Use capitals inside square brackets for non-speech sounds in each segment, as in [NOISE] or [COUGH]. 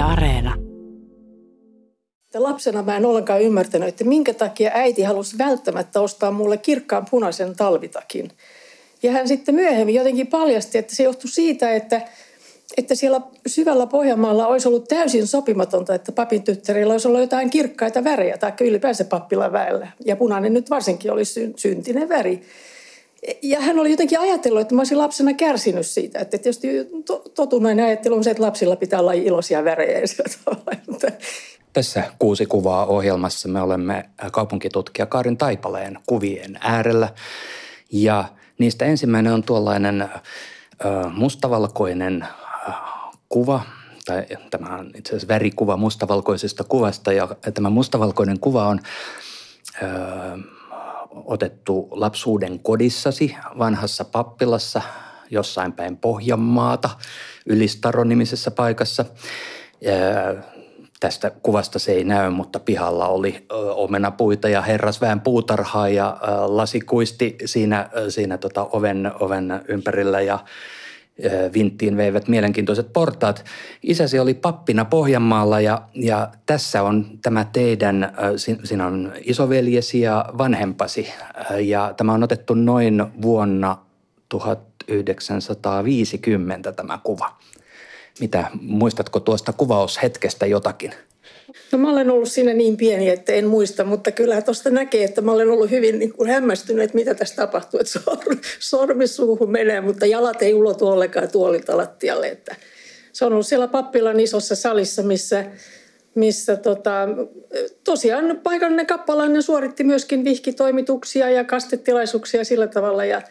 Yle Areena. Lapsena mä en ollenkaan ymmärtänyt, että minkä takia äiti halusi välttämättä ostaa mulle kirkkaan punaisen talvitakin. Ja hän sitten myöhemmin jotenkin paljasti, että se johtui siitä, että, että siellä syvällä Pohjanmaalla olisi ollut täysin sopimatonta, että papin tyttärillä olisi ollut jotain kirkkaita värejä, tai ylipäänsä pappilan väellä. Ja punainen nyt varsinkin oli syntinen väri. Ja hän oli jotenkin ajatellut, että mä olisin lapsena kärsinyt siitä. Että tietysti totunainen ajattelu on se, että lapsilla pitää olla iloisia värejä. Tässä kuusi kuvaa ohjelmassa me olemme kaupunkitutkija Karin Taipaleen kuvien äärellä. Ja niistä ensimmäinen on tuollainen mustavalkoinen kuva, tai tämä on itse asiassa värikuva mustavalkoisesta kuvasta. Ja tämä mustavalkoinen kuva on otettu lapsuuden kodissasi vanhassa pappilassa jossain päin Pohjanmaata Ylistaro-nimisessä paikassa. Tästä kuvasta se ei näy, mutta pihalla oli omenapuita ja herrasväen puutarhaa ja lasikuisti siinä, siinä tota oven, oven ympärillä ja vinttiin veivät mielenkiintoiset portaat. Isäsi oli pappina Pohjanmaalla ja, ja tässä on tämä teidän, siinä on isoveljesi ja vanhempasi ja tämä on otettu noin vuonna 1950 tämä kuva. Mitä, muistatko tuosta kuvaushetkestä jotakin? No mä olen ollut siinä niin pieni, että en muista, mutta kyllä tuosta näkee, että mä olen ollut hyvin niin kuin hämmästynyt, että mitä tässä tapahtuu. Että sormi suuhun menee, mutta jalat ei ulotu ollenkaan tuolilta lattialle. Että se on ollut siellä pappilan isossa salissa, missä, missä tota, tosiaan paikallinen kappalainen suoritti myöskin vihkitoimituksia ja kastetilaisuuksia sillä tavalla. Ja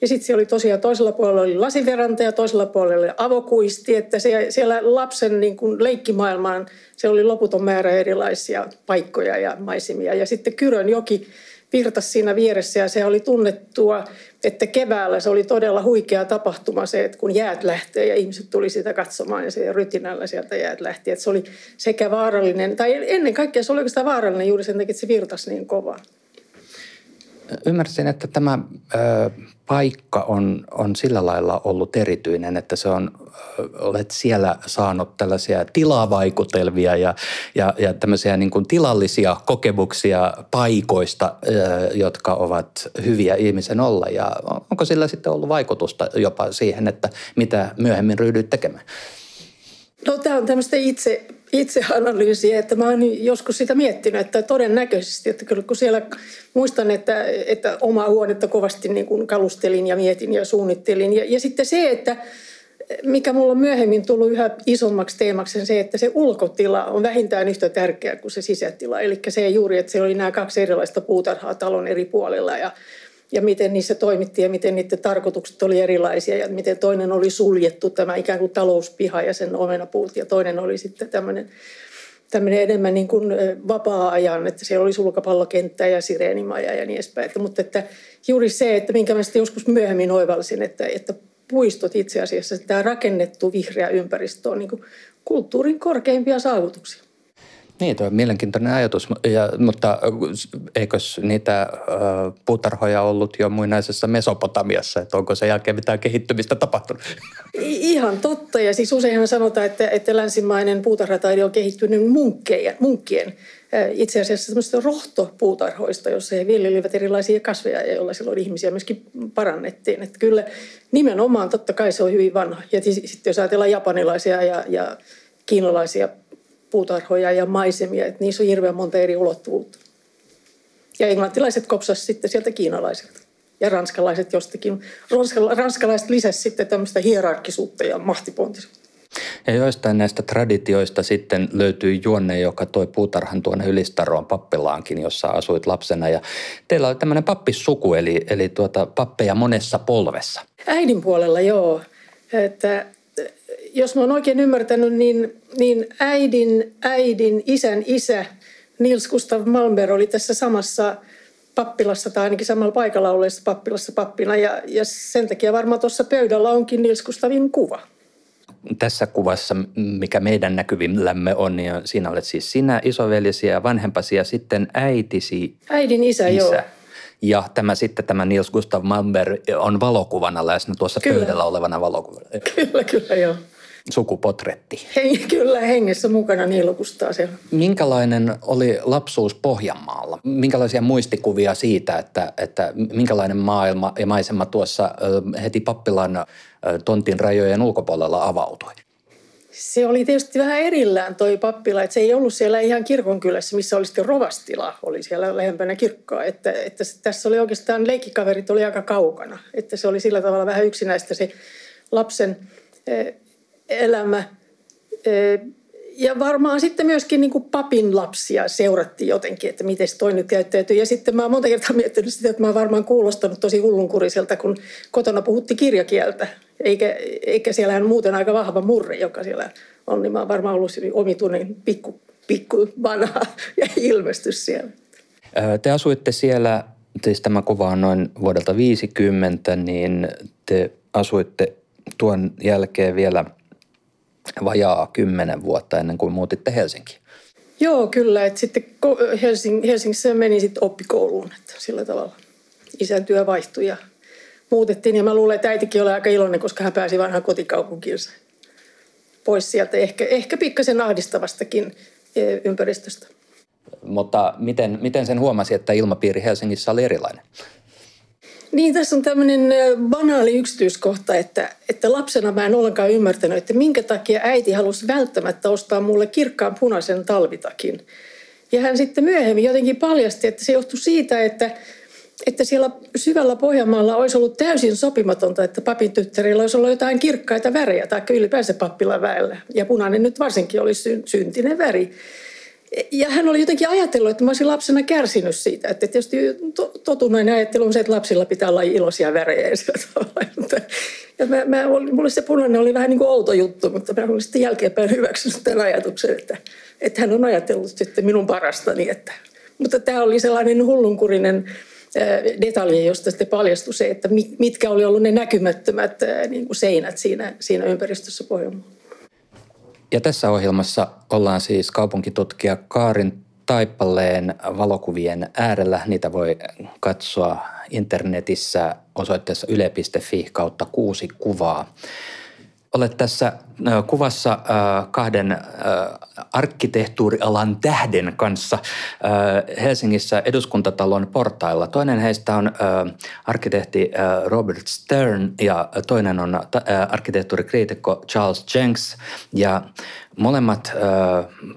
ja sitten siellä oli tosiaan toisella puolella oli lasiveranta ja toisella puolella oli avokuisti, että se, siellä lapsen niin kuin leikkimaailmaan se oli loputon määrä erilaisia paikkoja ja maisemia. Ja sitten Kyrön joki virtasi siinä vieressä ja se oli tunnettua, että keväällä se oli todella huikea tapahtuma se, että kun jäät lähtee ja ihmiset tuli sitä katsomaan ja se rytinällä sieltä jäät lähti. Että se oli sekä vaarallinen, tai ennen kaikkea se oli oikeastaan vaarallinen juuri sen takia, että se virtasi niin kovaa. Ymmärsin, että tämä ö, paikka on, on sillä lailla ollut erityinen, että se on, olet siellä saanut tällaisia tilavaikutelmia ja, ja, ja tämmöisiä niin kuin tilallisia kokemuksia paikoista, jotka ovat hyviä ihmisen olla. Ja onko sillä sitten ollut vaikutusta jopa siihen, että mitä myöhemmin ryhdyit tekemään? No tämä on tämmöistä itse itseanalyysiä, että mä oon joskus sitä miettinyt, että todennäköisesti, että kyllä kun siellä muistan, että, että omaa huonetta kovasti niin kuin kalustelin ja mietin ja suunnittelin. Ja, ja sitten se, että mikä mulla on myöhemmin tullut yhä isommaksi teemaksi, se, että se ulkotila on vähintään yhtä tärkeä kuin se sisätila. Eli se juuri, että se oli nämä kaksi erilaista puutarhaa talon eri puolilla ja ja miten niissä toimittiin ja miten niiden tarkoitukset oli erilaisia ja miten toinen oli suljettu, tämä ikään kuin talouspiha ja sen omenapuut ja toinen oli sitten tämmöinen, tämmöinen enemmän niin kuin vapaa-ajan, että siellä oli sulkapallokenttä ja sireenimaja ja niin edespäin. Että, mutta että juuri se, että minkä mä sitten joskus myöhemmin oivalsin, että, että puistot itse asiassa, tämä rakennettu vihreä ympäristö on niin kuin kulttuurin korkeimpia saavutuksia. Niin, tuo on mielenkiintoinen ajatus, ja, mutta eikös niitä äh, puutarhoja ollut jo muinaisessa Mesopotamiassa, että onko sen jälkeen mitään kehittymistä tapahtunut? Ihan totta, ja siis useinhan sanotaan, että, että länsimainen puutarhataide on kehittynyt munkkeja, munkkien itse asiassa semmoista rohtopuutarhoista, jossa he viljelivät erilaisia kasveja, joilla silloin ihmisiä myöskin parannettiin. Että kyllä nimenomaan totta kai se on hyvin vanha. Ja sitten jos ajatellaan japanilaisia ja, ja kiinalaisia puutarhoja ja maisemia, että niissä on hirveän monta eri ulottuvuutta. Ja englantilaiset kopsas sitten sieltä kiinalaisilta ja ranskalaiset jostakin. Ranskalaiset lisäsivät sitten tämmöistä hierarkisuutta ja mahtipontisuutta. Ja joistain näistä traditioista sitten löytyy juonne, joka toi puutarhan tuonne Ylistaroon pappilaankin, jossa asuit lapsena. Ja teillä oli tämmöinen pappissuku, eli, eli tuota, pappeja monessa polvessa. Äidin puolella, joo. Että jos mä oon oikein ymmärtänyt, niin, niin äidin, äidin, isän isä Nils Gustav Malmberg oli tässä samassa pappilassa tai ainakin samalla paikalla olleessa pappilassa pappina. Ja, ja sen takia varmaan tuossa pöydällä onkin Nils Gustavin kuva. Tässä kuvassa, mikä meidän näkyvillämme on, niin siinä olet siis sinä, isoveljesi ja vanhempasi ja sitten äitisi. Äidin isä, isä. joo. Ja tämä sitten tämä Niels Gustav Malmberg on valokuvana läsnä tuossa kyllä. pöydällä olevana valokuvana. Kyllä, kyllä joo. Sukupotretti. Hei, [LAUGHS] kyllä, hengessä mukana Niilo Kustaa siellä. Minkälainen oli lapsuus Pohjanmaalla? Minkälaisia muistikuvia siitä, että, että minkälainen maailma ja maisema tuossa heti pappilan tontin rajojen ulkopuolella avautui? Se oli tietysti vähän erillään toi pappila, että se ei ollut siellä ihan kirkonkylässä, missä oli sitten rovastila, oli siellä lähempänä kirkkoa. Että, että tässä oli oikeastaan leikkikaverit oli aika kaukana, että se oli sillä tavalla vähän yksinäistä se lapsen eh, elämä. Ja varmaan sitten myöskin niin papin lapsia seurattiin jotenkin, että miten toi nyt käyttäytyy. Ja sitten mä oon monta kertaa miettinyt sitä, että mä oon varmaan kuulostanut tosi hullunkuriselta, kun kotona puhutti kirjakieltä. Eikä, eikä siellähän muuten aika vahva murre, joka siellä on, niin mä oon varmaan ollut omituinen pikku, pikku vanha ja ilmestys siellä. Te asuitte siellä, siis tämä kuva on noin vuodelta 50, niin te asuitte tuon jälkeen vielä – vajaa kymmenen vuotta ennen kuin muutitte Helsinkiin. Joo, kyllä. Että sitten Helsing, Helsingissä meni sitten oppikouluun, että sillä tavalla isän työ vaihtui ja muutettiin. Ja mä luulen, että äitikin oli aika iloinen, koska hän pääsi vanhaan kotikaupunkiinsa pois sieltä. Ehkä, ehkä pikkasen ahdistavastakin e, ympäristöstä. Mutta miten, miten sen huomasi, että ilmapiiri Helsingissä oli erilainen? Niin, tässä on tämmöinen banaali yksityiskohta, että, että lapsena mä en ollenkaan ymmärtänyt, että minkä takia äiti halusi välttämättä ostaa mulle kirkkaan punaisen talvitakin. Ja hän sitten myöhemmin jotenkin paljasti, että se johtui siitä, että, että siellä syvällä Pohjanmaalla olisi ollut täysin sopimatonta, että papin tyttärillä olisi ollut jotain kirkkaita värejä, tai ylipäänsä pappilan väellä. Ja punainen nyt varsinkin oli syntinen väri. Ja hän oli jotenkin ajatellut, että mä olisin lapsena kärsinyt siitä. Että tietysti totunainen ajattelu on se, että lapsilla pitää olla iloisia värejä. Ja mä, mä, mulle se punainen oli vähän niin kuin outo juttu, mutta mä olin sitten jälkeenpäin hyväksynyt tämän ajatuksen, että, että hän on ajatellut sitten minun parastani. Että, mutta tämä oli sellainen hullunkurinen detalji, josta sitten paljastui se, että mitkä oli ollut ne näkymättömät niin kuin seinät siinä, siinä ympäristössä Pohjanmaalla. Ja tässä ohjelmassa ollaan siis kaupunkitutkija Kaarin Taipaleen valokuvien äärellä. Niitä voi katsoa internetissä osoitteessa yle.fi kautta kuusi kuvaa. Olet tässä kuvassa kahden arkkitehtuurialan tähden kanssa Helsingissä eduskuntatalon portailla. Toinen heistä on arkkitehti Robert Stern ja toinen on arkkitehtuurikriitikko Charles Jenks. Ja Molemmat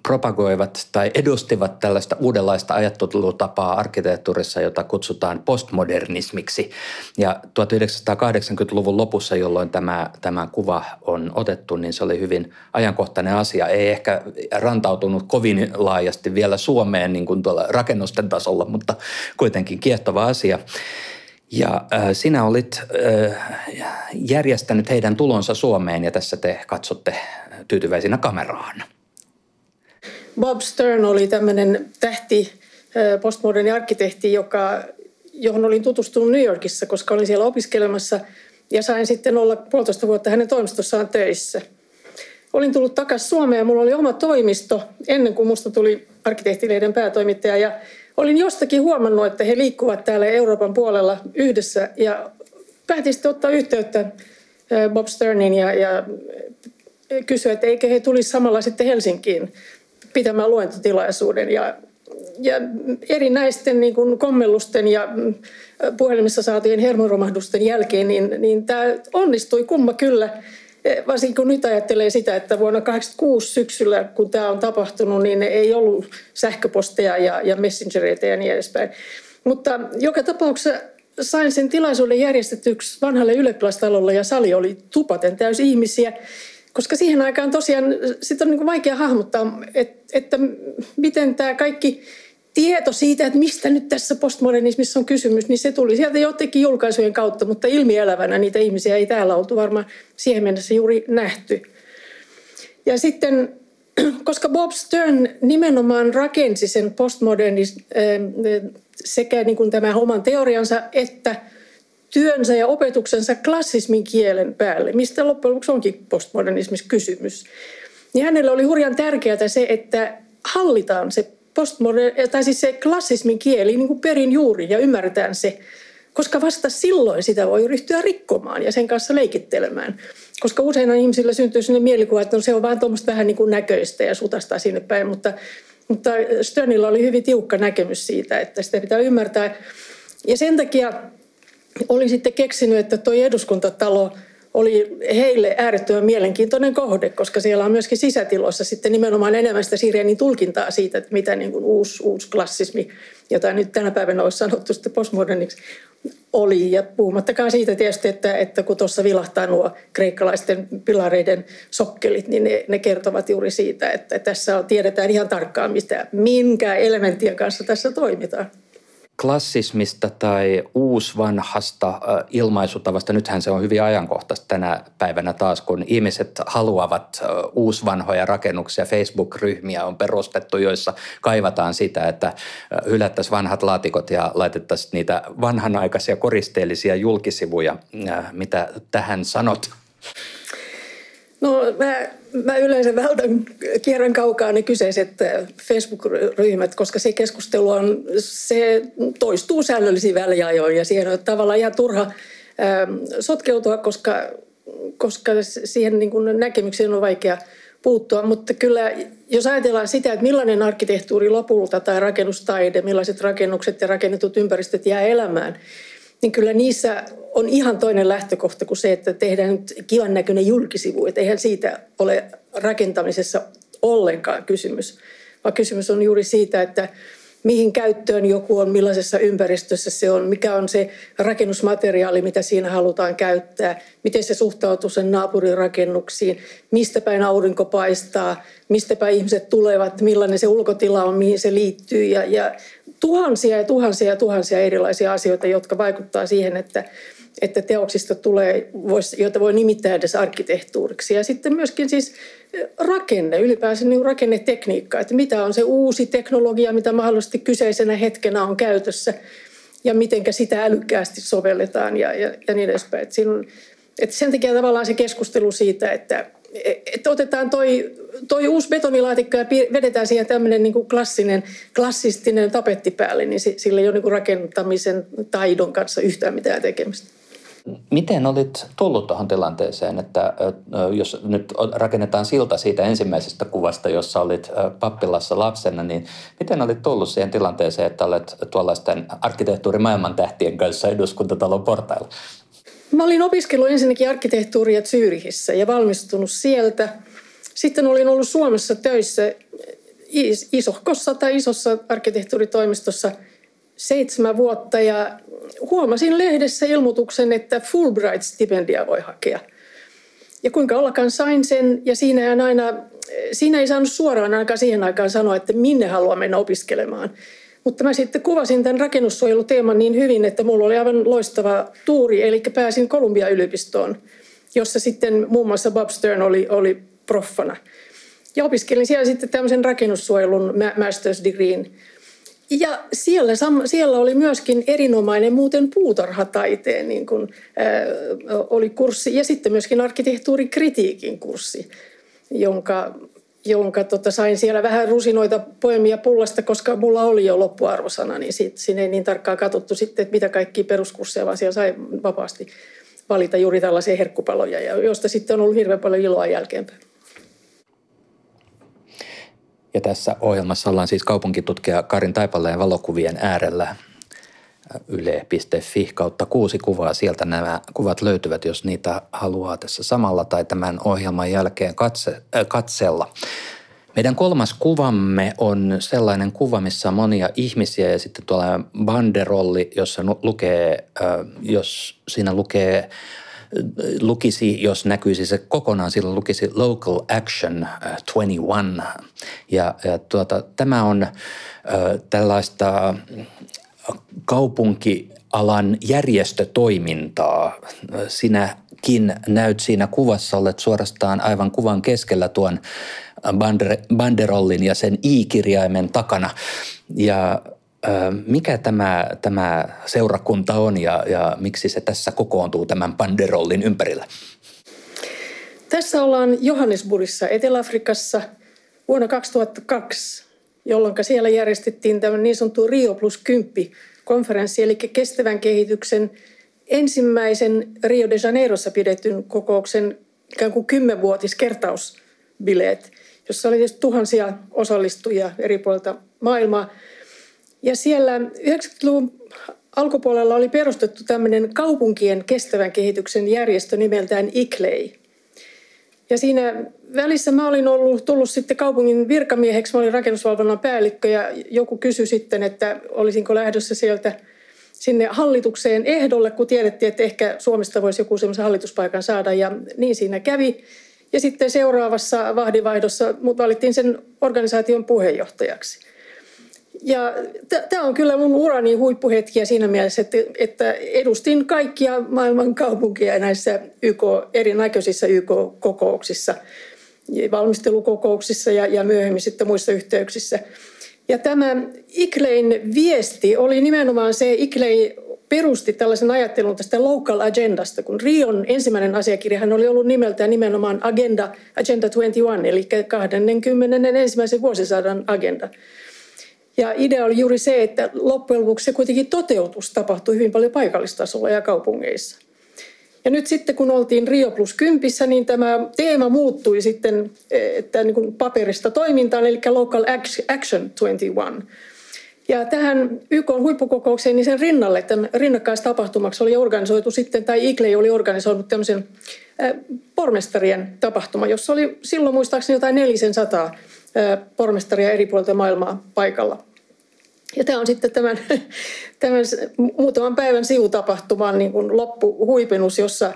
propagoivat tai edustivat tällaista uudenlaista ajattelutapaa arkkitehtuurissa, jota kutsutaan postmodernismiksi. Ja 1980-luvun lopussa, jolloin tämä, tämä kuva on otettu, niin se oli hyvin ajankohtainen asia. Ei ehkä rantautunut kovin laajasti vielä Suomeen niin kuin tuolla rakennusten tasolla, mutta kuitenkin kiehtova asia. Ja äh, sinä olit äh, järjestänyt heidän tulonsa Suomeen ja tässä te katsotte tyytyväisinä kameraan. Bob Stern oli tämmöinen tähti, äh, postmoderni arkkitehti, joka, johon olin tutustunut New Yorkissa, koska olin siellä opiskelemassa ja sain sitten olla puolitoista vuotta hänen toimistossaan töissä. Olin tullut takaisin Suomeen ja mulla oli oma toimisto ennen kuin musta tuli arkkitehtileiden päätoimittaja. Ja olin jostakin huomannut, että he liikkuvat täällä Euroopan puolella yhdessä. Ja päätin sitten ottaa yhteyttä Bob Sternin ja, ja kysyä, että eikö he tulisi samalla sitten Helsinkiin pitämään luentotilaisuuden. Ja, ja erinäisten niin kuin kommellusten ja puhelimessa saatujen hermoromahdusten jälkeen, niin, niin tämä onnistui kumma kyllä – varsinkin kun nyt ajattelee sitä, että vuonna 1986 syksyllä, kun tämä on tapahtunut, niin ei ollut sähköposteja ja, ja messengereitä ja niin edespäin. Mutta joka tapauksessa sain sen tilaisuuden järjestetyksi vanhalle ylioppilastalolle ja sali oli tupaten täysi ihmisiä. Koska siihen aikaan tosiaan sit on niin vaikea hahmottaa, että, että miten tämä kaikki tieto siitä, että mistä nyt tässä postmodernismissa on kysymys, niin se tuli sieltä jotenkin julkaisujen kautta, mutta ilmielävänä niitä ihmisiä ei täällä oltu varmaan siihen mennessä juuri nähty. Ja sitten, [CLEARS THROAT] koska Bob Stern nimenomaan rakensi sen postmodernis ähm, sekä niin kuin tämä oman teoriansa että työnsä ja opetuksensa klassismin kielen päälle, mistä loppujen lopuksi onkin postmodernismissa kysymys, niin hänelle oli hurjan tärkeää se, että hallitaan se postmoderni, tai siis se klassismin kieli niin kuin perin juuri ja ymmärretään se. koska vasta silloin sitä voi ryhtyä rikkomaan ja sen kanssa leikittelemään. Koska usein ihmisillä syntyy sellainen mielikuva, että no se on vaan tuommoista vähän niin kuin näköistä ja sutastaa sinne päin, mutta, mutta Stönillä oli hyvin tiukka näkemys siitä, että sitä pitää ymmärtää. Ja sen takia oli sitten keksinyt, että tuo eduskuntatalo oli heille äärettömän mielenkiintoinen kohde, koska siellä on myöskin sisätiloissa sitten nimenomaan enemmän sitä Sirienin tulkintaa siitä, että mitä niin kuin uusi, uusi klassismi, jota nyt tänä päivänä olisi sanottu sitten postmoderniksi, oli. Ja puhumattakaan siitä tietysti, että, että kun tuossa vilahtaa nuo kreikkalaisten pilareiden sokkelit, niin ne, ne kertovat juuri siitä, että tässä on, tiedetään ihan tarkkaan, mistä, minkä elementtien kanssa tässä toimitaan klassismista tai uusvanhasta ilmaisutavasta, nythän se on hyvin ajankohtaista tänä päivänä taas, kun ihmiset haluavat uusvanhoja rakennuksia, Facebook-ryhmiä on perustettu, joissa kaivataan sitä, että hylättäisiin vanhat laatikot ja laitettaisiin niitä vanhanaikaisia koristeellisia julkisivuja. Mitä tähän sanot? No mä, mä yleensä vältän kierrän kaukaa ne kyseiset äh, Facebook-ryhmät, koska se keskustelu on, se toistuu säännöllisiin väliajoin ja siihen on tavallaan ihan turha ähm, sotkeutua, koska, koska siihen niin kuin näkemykseen on vaikea puuttua. Mutta kyllä jos ajatellaan sitä, että millainen arkkitehtuuri lopulta tai rakennustaide, millaiset rakennukset ja rakennetut ympäristöt jää elämään – niin kyllä niissä on ihan toinen lähtökohta kuin se, että tehdään nyt kivan näköinen julkisivu. Että eihän siitä ole rakentamisessa ollenkaan kysymys, vaan kysymys on juuri siitä, että mihin käyttöön joku on, millaisessa ympäristössä se on, mikä on se rakennusmateriaali, mitä siinä halutaan käyttää, miten se suhtautuu sen naapurin rakennuksiin, mistä päin aurinko paistaa, mistä päin ihmiset tulevat, millainen se ulkotila on, mihin se liittyy ja, ja tuhansia ja tuhansia ja tuhansia erilaisia asioita, jotka vaikuttaa siihen, että, että teoksista tulee, joita voi nimittää edes arkkitehtuuriksi. Ja sitten myöskin siis rakenne, ylipäänsä niin rakennetekniikka, että mitä on se uusi teknologia, mitä mahdollisesti kyseisenä hetkenä on käytössä ja miten sitä älykkäästi sovelletaan ja, ja, ja niin edespäin. Että siinä on, sen takia tavallaan se keskustelu siitä, että, että otetaan toi, toi uusi betonilaatikko ja vedetään siihen tämmöinen niin klassinen, klassistinen tapetti päälle, niin sillä ei ole niin rakentamisen taidon kanssa yhtään mitään tekemistä. Miten olit tullut tuohon tilanteeseen, että jos nyt rakennetaan silta siitä ensimmäisestä kuvasta, jossa olit pappilassa lapsena, niin miten olit tullut siihen tilanteeseen, että olet tuollaisten arkkitehtuurimaailman tähtien kanssa eduskuntatalon portailla? Mä olin opiskellut ensinnäkin arkkitehtuuria Zyrihissä ja valmistunut sieltä. Sitten olin ollut Suomessa töissä isohkossa tai isossa arkkitehtuuritoimistossa seitsemän vuotta ja huomasin lehdessä ilmoituksen, että Fulbright-stipendia voi hakea. Ja kuinka ollakaan sain sen, ja siinä, aina, siinä ei saanut suoraan ainakaan siihen aikaan sanoa, että minne haluaa mennä opiskelemaan. Mutta mä sitten kuvasin tämän rakennussuojeluteeman niin hyvin, että mulla oli aivan loistava tuuri, eli pääsin Columbia-yliopistoon, jossa sitten muun muassa Bob Stern oli, oli proffana. Ja opiskelin siellä sitten tämmöisen rakennussuojelun master's degreein. Ja siellä, siellä oli myöskin erinomainen muuten puutarhataiteen niin kuin, äh, oli kurssi ja sitten myöskin arkkitehtuurikritiikin kurssi, jonka, jonka tota, sain siellä vähän rusinoita poemia pullasta, koska mulla oli jo loppuarvosana, niin siitä, siinä ei niin tarkkaan katsottu sitten, että mitä kaikki peruskursseja, vaan siellä sai vapaasti valita juuri tällaisia herkkupaloja, joista sitten on ollut hirveän paljon iloa jälkeenpäin. Ja tässä ohjelmassa ollaan siis kaupunkitutkija Karin Taipaleen valokuvien äärellä yle.fi kautta kuusi kuvaa. Sieltä nämä kuvat löytyvät, jos niitä haluaa tässä samalla tai tämän ohjelman jälkeen katse, äh, katsella. Meidän kolmas kuvamme on sellainen kuva, missä on monia ihmisiä ja sitten tuolla banderolli, jossa lukee, äh, jos siinä lukee lukisi, jos näkyisi se kokonaan, silloin lukisi Local Action 21. Äh, ja, ja tuota, tämä on äh, tällaista kaupunkialan järjestötoimintaa. Sinäkin näyt siinä kuvassa, olet suorastaan aivan kuvan keskellä tuon banderollin ja sen i-kirjaimen takana. Ja mikä tämä, tämä seurakunta on ja, ja miksi se tässä kokoontuu tämän banderollin ympärillä? Tässä ollaan Johannesburgissa Etelä-Afrikassa vuonna 2002, jolloin siellä järjestettiin tämä niin sanottu Rio plus 10 konferenssi, eli kestävän kehityksen ensimmäisen Rio de Janeirossa pidetyn kokouksen ikään kuin kymmenvuotiskertausbileet, jossa oli tuhansia osallistujia eri puolilta maailmaa. Ja siellä 90-luvun alkupuolella oli perustettu tämmöinen kaupunkien kestävän kehityksen järjestö nimeltään ICLEI. Ja siinä välissä mä olin ollut, tullut sitten kaupungin virkamieheksi, mä olin rakennusvalvonnan päällikkö ja joku kysyi sitten, että olisinko lähdössä sieltä sinne hallitukseen ehdolle, kun tiedettiin, että ehkä Suomesta voisi joku semmoisen hallituspaikan saada ja niin siinä kävi. Ja sitten seuraavassa vahdinvaihdossa mut valittiin sen organisaation puheenjohtajaksi. Ja tämä on kyllä mun urani huippuhetkiä siinä mielessä, että, että edustin kaikkia maailman kaupunkia näissä YK, erinäköisissä YK-kokouksissa, valmistelukokouksissa ja, ja myöhemmin sitten muissa yhteyksissä. Ja tämä Iklein viesti oli nimenomaan se, Iklei perusti tällaisen ajattelun tästä local agendasta, kun Rion ensimmäinen asiakirjahan oli ollut nimeltään nimenomaan Agenda, Agenda 21, eli 21. vuosisadan agenda. Ja idea oli juuri se, että loppujen lopuksi se kuitenkin toteutus tapahtui hyvin paljon paikallistasolla ja kaupungeissa. Ja nyt sitten kun oltiin Rio plus 10, niin tämä teema muuttui sitten että niin kuin paperista toimintaan, eli Local Action 21. Ja tähän YK huippukokoukseen, niin sen rinnalle, tämän rinnakkaistapahtumaksi oli organisoitu sitten, tai IGLE oli organisoinut tämmöisen pormestarien tapahtuma, jossa oli silloin muistaakseni jotain nelisen sataa pormestaria eri puolilta maailmaa paikalla. Ja tämä on sitten tämän, [LAUGHS] tämän muutaman päivän sivutapahtuman niin kuin loppuhuipennus, jossa,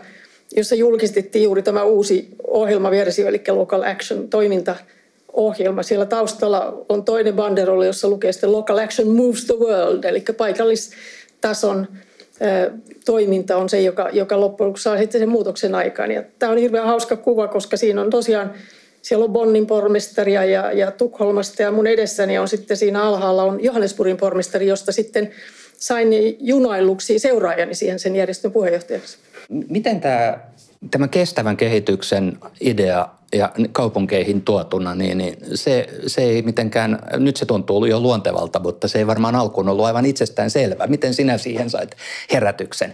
jossa julkistettiin juuri tämä uusi ohjelmaversio, eli Local Action toimintaohjelma. Siellä taustalla on toinen banderoli, jossa lukee sitten Local Action Moves the World, eli paikallistason toiminta on se, joka, joka loppujen lopuksi saa sitten sen muutoksen aikaan. Ja tämä on hirveän hauska kuva, koska siinä on tosiaan siellä on Bonnin pormestaria ja, ja Tukholmasta ja mun edessäni on sitten siinä alhaalla on Johannesburgin pormestari, josta sitten sain junailuksi seuraajani siihen sen järjestön puheenjohtajaksi. Miten tämä, tämä kestävän kehityksen idea ja kaupunkeihin tuotuna, niin, niin se, se ei mitenkään, nyt se tuntuu jo luontevalta, mutta se ei varmaan alkuun ollut aivan itsestään selvä. Miten sinä siihen sait herätyksen?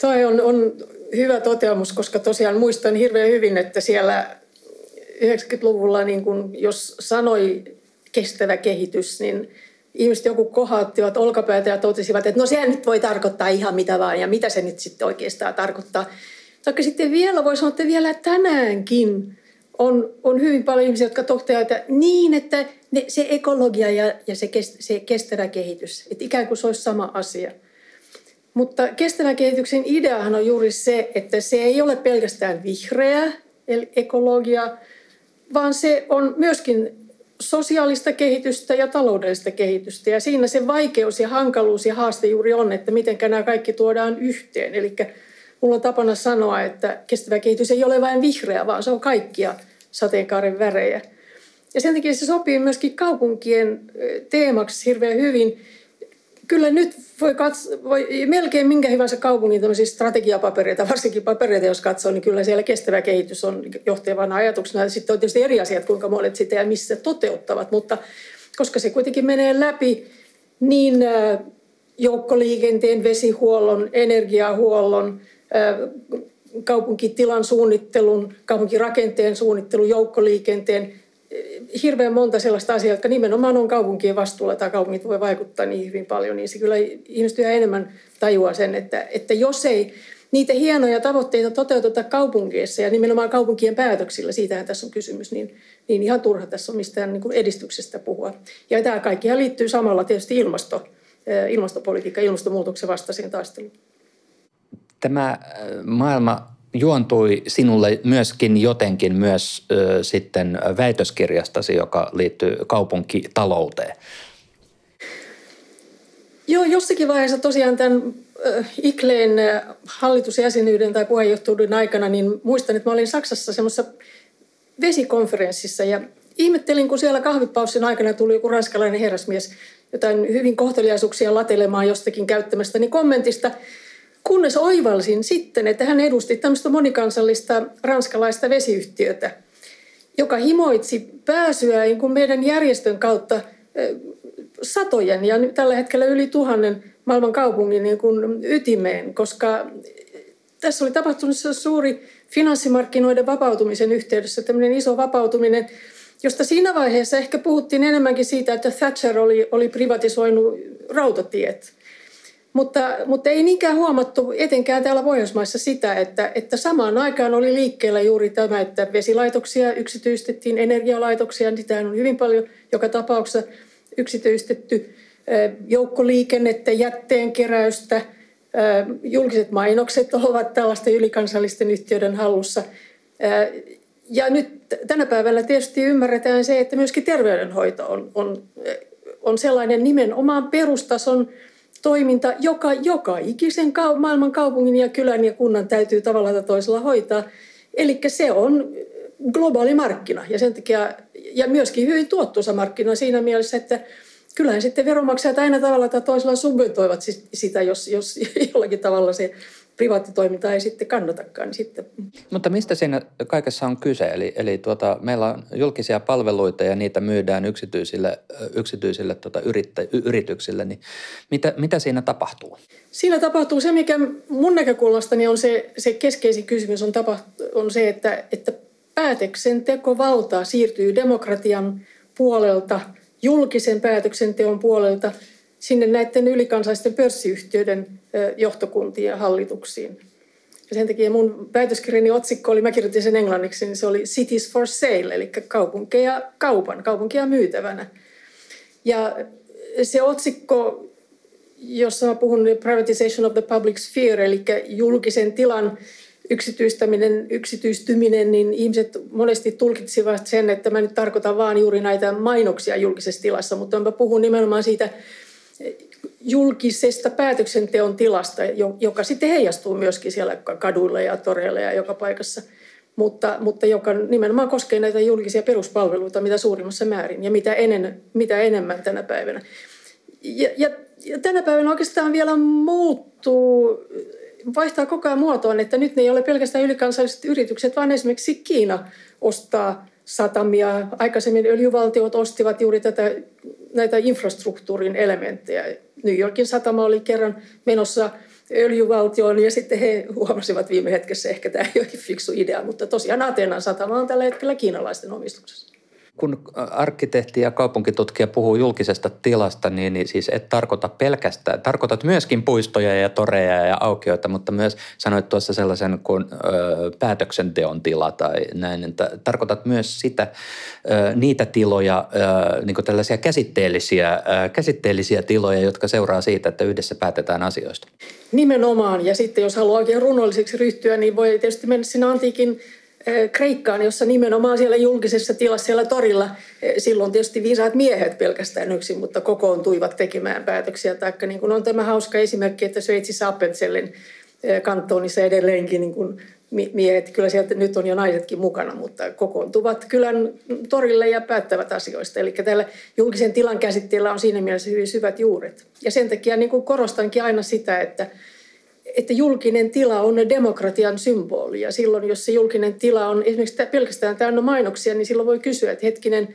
Toi on, on hyvä toteamus, koska tosiaan muistan hirveän hyvin, että siellä 90-luvulla, niin kun, jos sanoi kestävä kehitys, niin ihmiset joku kohauttivat olkapäätä ja totesivat, että no sehän nyt voi tarkoittaa ihan mitä vaan ja mitä se nyt sitten oikeastaan tarkoittaa. Taikka sitten vielä voi sanoa, että vielä tänäänkin on, on hyvin paljon ihmisiä, jotka toteavat, että niin, että ne, se ekologia ja, ja se, kest, se kestävä kehitys, että ikään kuin se olisi sama asia. Mutta kestävän kehityksen ideahan on juuri se, että se ei ole pelkästään vihreä ekologia, vaan se on myöskin sosiaalista kehitystä ja taloudellista kehitystä. Ja siinä se vaikeus ja hankaluus ja haaste juuri on, että miten nämä kaikki tuodaan yhteen. Eli mulla on tapana sanoa, että kestävä kehitys ei ole vain vihreä, vaan se on kaikkia sateenkaaren värejä. Ja sen takia se sopii myöskin kaupunkien teemaksi hirveän hyvin – Kyllä nyt voi, katso, voi melkein minkä hyvänsä kaupungin strategiapapereita, varsinkin papereita jos katsoo, niin kyllä siellä kestävä kehitys on johtavana ajatuksena. Sitten on tietysti eri asiat, kuinka monet sitä ja missä toteuttavat, mutta koska se kuitenkin menee läpi niin joukkoliikenteen, vesihuollon, energiahuollon, kaupunkitilan suunnittelun, kaupunkirakenteen suunnittelun, joukkoliikenteen, hirveän monta sellaista asiaa, jotka nimenomaan on kaupunkien vastuulla tai kaupungit voi vaikuttaa niin hyvin paljon, niin se kyllä ihmiset yhä enemmän tajuaa sen, että, että jos ei niitä hienoja tavoitteita toteuteta kaupungeissa ja nimenomaan kaupunkien päätöksillä, siitähän tässä on kysymys, niin, niin ihan turha tässä on mistään niin edistyksestä puhua. Ja tämä kaikkihan liittyy samalla tietysti ilmasto, ilmastopolitiikka, ilmastonmuutoksen vastaiseen taisteluun. Tämä maailma juontui sinulle myöskin jotenkin myös ö, sitten väitöskirjastasi, joka liittyy kaupunkitalouteen. Joo, jossakin vaiheessa tosiaan tämän Ikleen hallitusjäsenyyden tai puheenjohtajuuden aikana, niin muistan, että mä olin Saksassa semmoisessa vesikonferenssissa ja ihmettelin, kun siellä kahvipaussin aikana tuli joku ranskalainen herrasmies jotain hyvin kohteliaisuuksia latelemaan jostakin käyttämästä niin kommentista – Kunnes oivalsin sitten, että hän edusti tämmöistä monikansallista ranskalaista vesiyhtiötä, joka himoitsi pääsyä niin meidän järjestön kautta satojen ja tällä hetkellä yli tuhannen maailman kaupungin niin ytimeen, koska tässä oli tapahtunut se suuri finanssimarkkinoiden vapautumisen yhteydessä tämmöinen iso vapautuminen, josta siinä vaiheessa ehkä puhuttiin enemmänkin siitä, että Thatcher oli, oli privatisoinut rautatiet. Mutta, mutta ei niinkään huomattu etenkään täällä Pohjoismaissa sitä, että, että samaan aikaan oli liikkeellä juuri tämä, että vesilaitoksia yksityistettiin, energialaitoksia, sitä on hyvin paljon joka tapauksessa yksityistetty, joukkoliikennettä, jätteenkeräystä, julkiset mainokset ovat tällaisten ylikansallisten yhtiöiden hallussa. Ja nyt tänä päivänä tietysti ymmärretään se, että myöskin terveydenhoito on, on, on sellainen nimenomaan perustason toiminta, joka joka ikisen maailman kaupungin ja kylän ja kunnan täytyy tavalla tai toisella hoitaa. Eli se on globaali markkina ja sen takia, ja myöskin hyvin tuottuisa markkina siinä mielessä, että kyllähän sitten veronmaksajat aina tavalla tai toisella subventoivat sitä, jos, jos [LAUGHS] jollakin tavalla se privaattitoiminta ei sitten kannatakaan. Niin sitten. Mutta mistä siinä kaikessa on kyse? Eli, eli tuota, meillä on julkisia palveluita ja niitä myydään yksityisille, yksityisille tuota yrittä, yrityksille. Niin mitä, mitä siinä tapahtuu? Siinä tapahtuu se, mikä mun näkökulmastani on se, se keskeisin kysymys, on, tapa, on se, että, että päätöksentekovalta siirtyy demokratian puolelta, julkisen päätöksenteon puolelta – sinne näiden ylikansallisten pörssiyhtiöiden johtokuntiin ja hallituksiin. Ja sen takia mun päätöskirjani otsikko oli, mä kirjoitin sen englanniksi, niin se oli Cities for Sale, eli kaupunkeja kaupan, kaupunkia myytävänä. Ja se otsikko, jossa mä puhun privatization of the public sphere, eli julkisen tilan yksityistäminen, yksityistyminen, niin ihmiset monesti tulkitsivat sen, että mä nyt tarkoitan vaan juuri näitä mainoksia julkisessa tilassa, mutta mä puhun nimenomaan siitä julkisesta päätöksenteon tilasta, joka sitten heijastuu myöskin siellä kaduilla ja toreilla ja joka paikassa, mutta, mutta joka nimenomaan koskee näitä julkisia peruspalveluita mitä suurimmassa määrin ja mitä, enen, mitä enemmän tänä päivänä. Ja, ja, ja tänä päivänä oikeastaan vielä muuttuu, vaihtaa koko ajan muotoon, että nyt ne ei ole pelkästään ylikansalliset yritykset, vaan esimerkiksi Kiina ostaa satamia. Aikaisemmin öljyvaltiot ostivat juuri tätä, näitä infrastruktuurin elementtejä. New Yorkin satama oli kerran menossa öljyvaltioon ja sitten he huomasivat viime hetkessä, ehkä tämä ei ole fiksu idea, mutta tosiaan Ateenan satama on tällä hetkellä kiinalaisten omistuksessa kun arkkitehti ja kaupunkitutkija puhuu julkisesta tilasta, niin, niin siis et tarkoita pelkästään, tarkoitat myöskin puistoja ja toreja ja aukioita, mutta myös sanoit tuossa sellaisen kuin ö, päätöksenteon tila tai näin, että tarkoitat myös sitä, ö, niitä tiloja, ö, niin tällaisia käsitteellisiä, ö, käsitteellisiä tiloja, jotka seuraa siitä, että yhdessä päätetään asioista. Nimenomaan, ja sitten jos haluaa oikein runolliseksi ryhtyä, niin voi tietysti mennä sinne antiikin Kreikkaan, jossa nimenomaan siellä julkisessa tilassa siellä torilla, silloin tietysti viisaat miehet pelkästään yksin, mutta kokoontuivat tekemään päätöksiä. Taikka niin kuin on tämä hauska esimerkki, että Sveitsissä Appenzellin kantonissa edelleenkin niin kuin miehet, kyllä sieltä nyt on jo naisetkin mukana, mutta kokoontuvat kylän torille ja päättävät asioista. Eli tällä julkisen tilan käsitteellä on siinä mielessä hyvin syvät juuret. Ja sen takia niin kuin korostankin aina sitä, että että julkinen tila on demokratian symboli. Ja silloin, jos se julkinen tila on esimerkiksi pelkästään täynnä mainoksia, niin silloin voi kysyä, että hetkinen,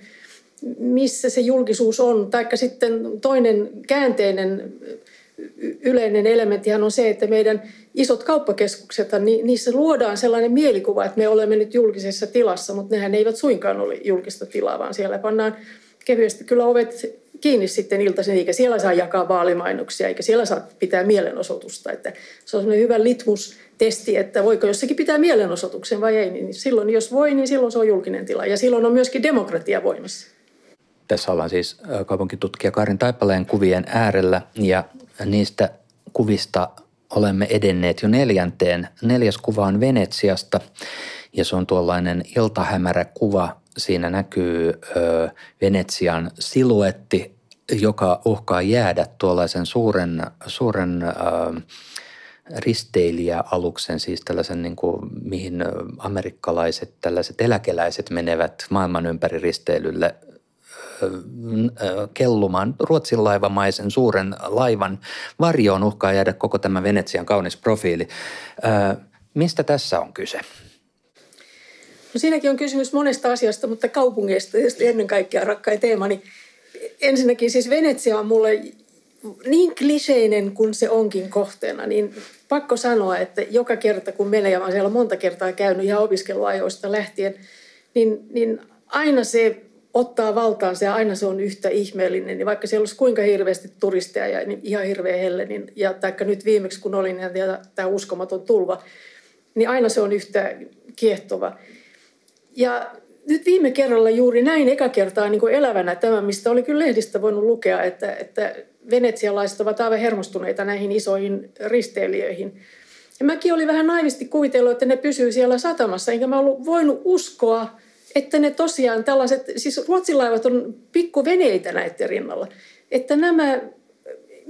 missä se julkisuus on. Taikka sitten toinen käänteinen yleinen elementtihan on se, että meidän isot kauppakeskukset, niissä luodaan sellainen mielikuva, että me olemme nyt julkisessa tilassa, mutta nehän eivät suinkaan ole julkista tilaa, vaan siellä pannaan kevyesti kyllä ovet kiinni sitten iltaisin, eikä siellä saa jakaa vaalimainoksia, eikä siellä saa pitää mielenosoitusta. Että se on hyvä litmus-testi, että voiko jossakin pitää mielenosoituksen vai ei. Niin silloin, jos voi, niin silloin se on julkinen tila. Ja silloin on myöskin demokratia voimassa. Tässä ollaan siis kaupunkitutkija Karin Taipaleen kuvien äärellä ja niistä kuvista olemme edenneet jo neljänteen. Neljäs kuva on Venetsiasta ja se on tuollainen iltahämärä kuva siinä näkyy ö, Venetsian siluetti, joka uhkaa jäädä tuollaisen suuren, suuren ö, risteilijäaluksen, siis tällaisen niin kuin, mihin amerikkalaiset tällaiset eläkeläiset menevät maailman ympäri risteilylle kellumaan Ruotsin laivamaisen suuren laivan varjoon uhkaa jäädä koko tämä Venetsian kaunis profiili. Mistä tässä on kyse? No siinäkin on kysymys monesta asiasta, mutta kaupungeista tietysti ennen kaikkea rakkain teemani. ensinnäkin siis Venetsia on mulle niin kliseinen kuin se onkin kohteena, niin pakko sanoa, että joka kerta kun menee, ja mä siellä monta kertaa käynyt ihan opiskeluajoista lähtien, niin, niin aina se ottaa valtaansa ja aina se on yhtä ihmeellinen. Niin vaikka siellä olisi kuinka hirveästi turisteja ja niin ihan hirveä helle, niin, ja taikka nyt viimeksi kun olin ja tämä uskomaton tulva, niin aina se on yhtä kiehtova. Ja nyt viime kerralla juuri näin eka kertaa niin kuin elävänä tämä, mistä oli kyllä lehdistä voinut lukea, että, että venetsialaiset ovat aivan hermostuneita näihin isoihin risteilijöihin. Ja mäkin olin vähän naivisti kuvitellut, että ne pysyy siellä satamassa, enkä mä ollut voinut uskoa, että ne tosiaan tällaiset, siis ruotsilaivat on pikkuveneitä näiden rinnalla, että nämä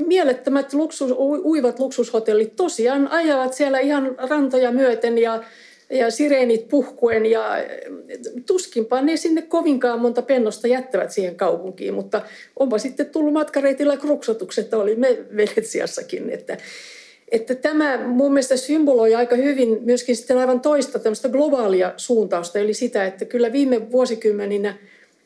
mielettömät luksus, uivat luksushotellit tosiaan ajavat siellä ihan rantoja myöten ja ja sireenit puhkuen ja tuskinpa ne sinne kovinkaan monta pennosta jättävät siihen kaupunkiin, mutta onpa sitten tullut matkareitillä kruksotukset, oli me Venetsiassakin, että, että tämä mun mielestä symboloi aika hyvin myöskin sitten aivan toista tämmöistä globaalia suuntausta, eli sitä, että kyllä viime vuosikymmeninä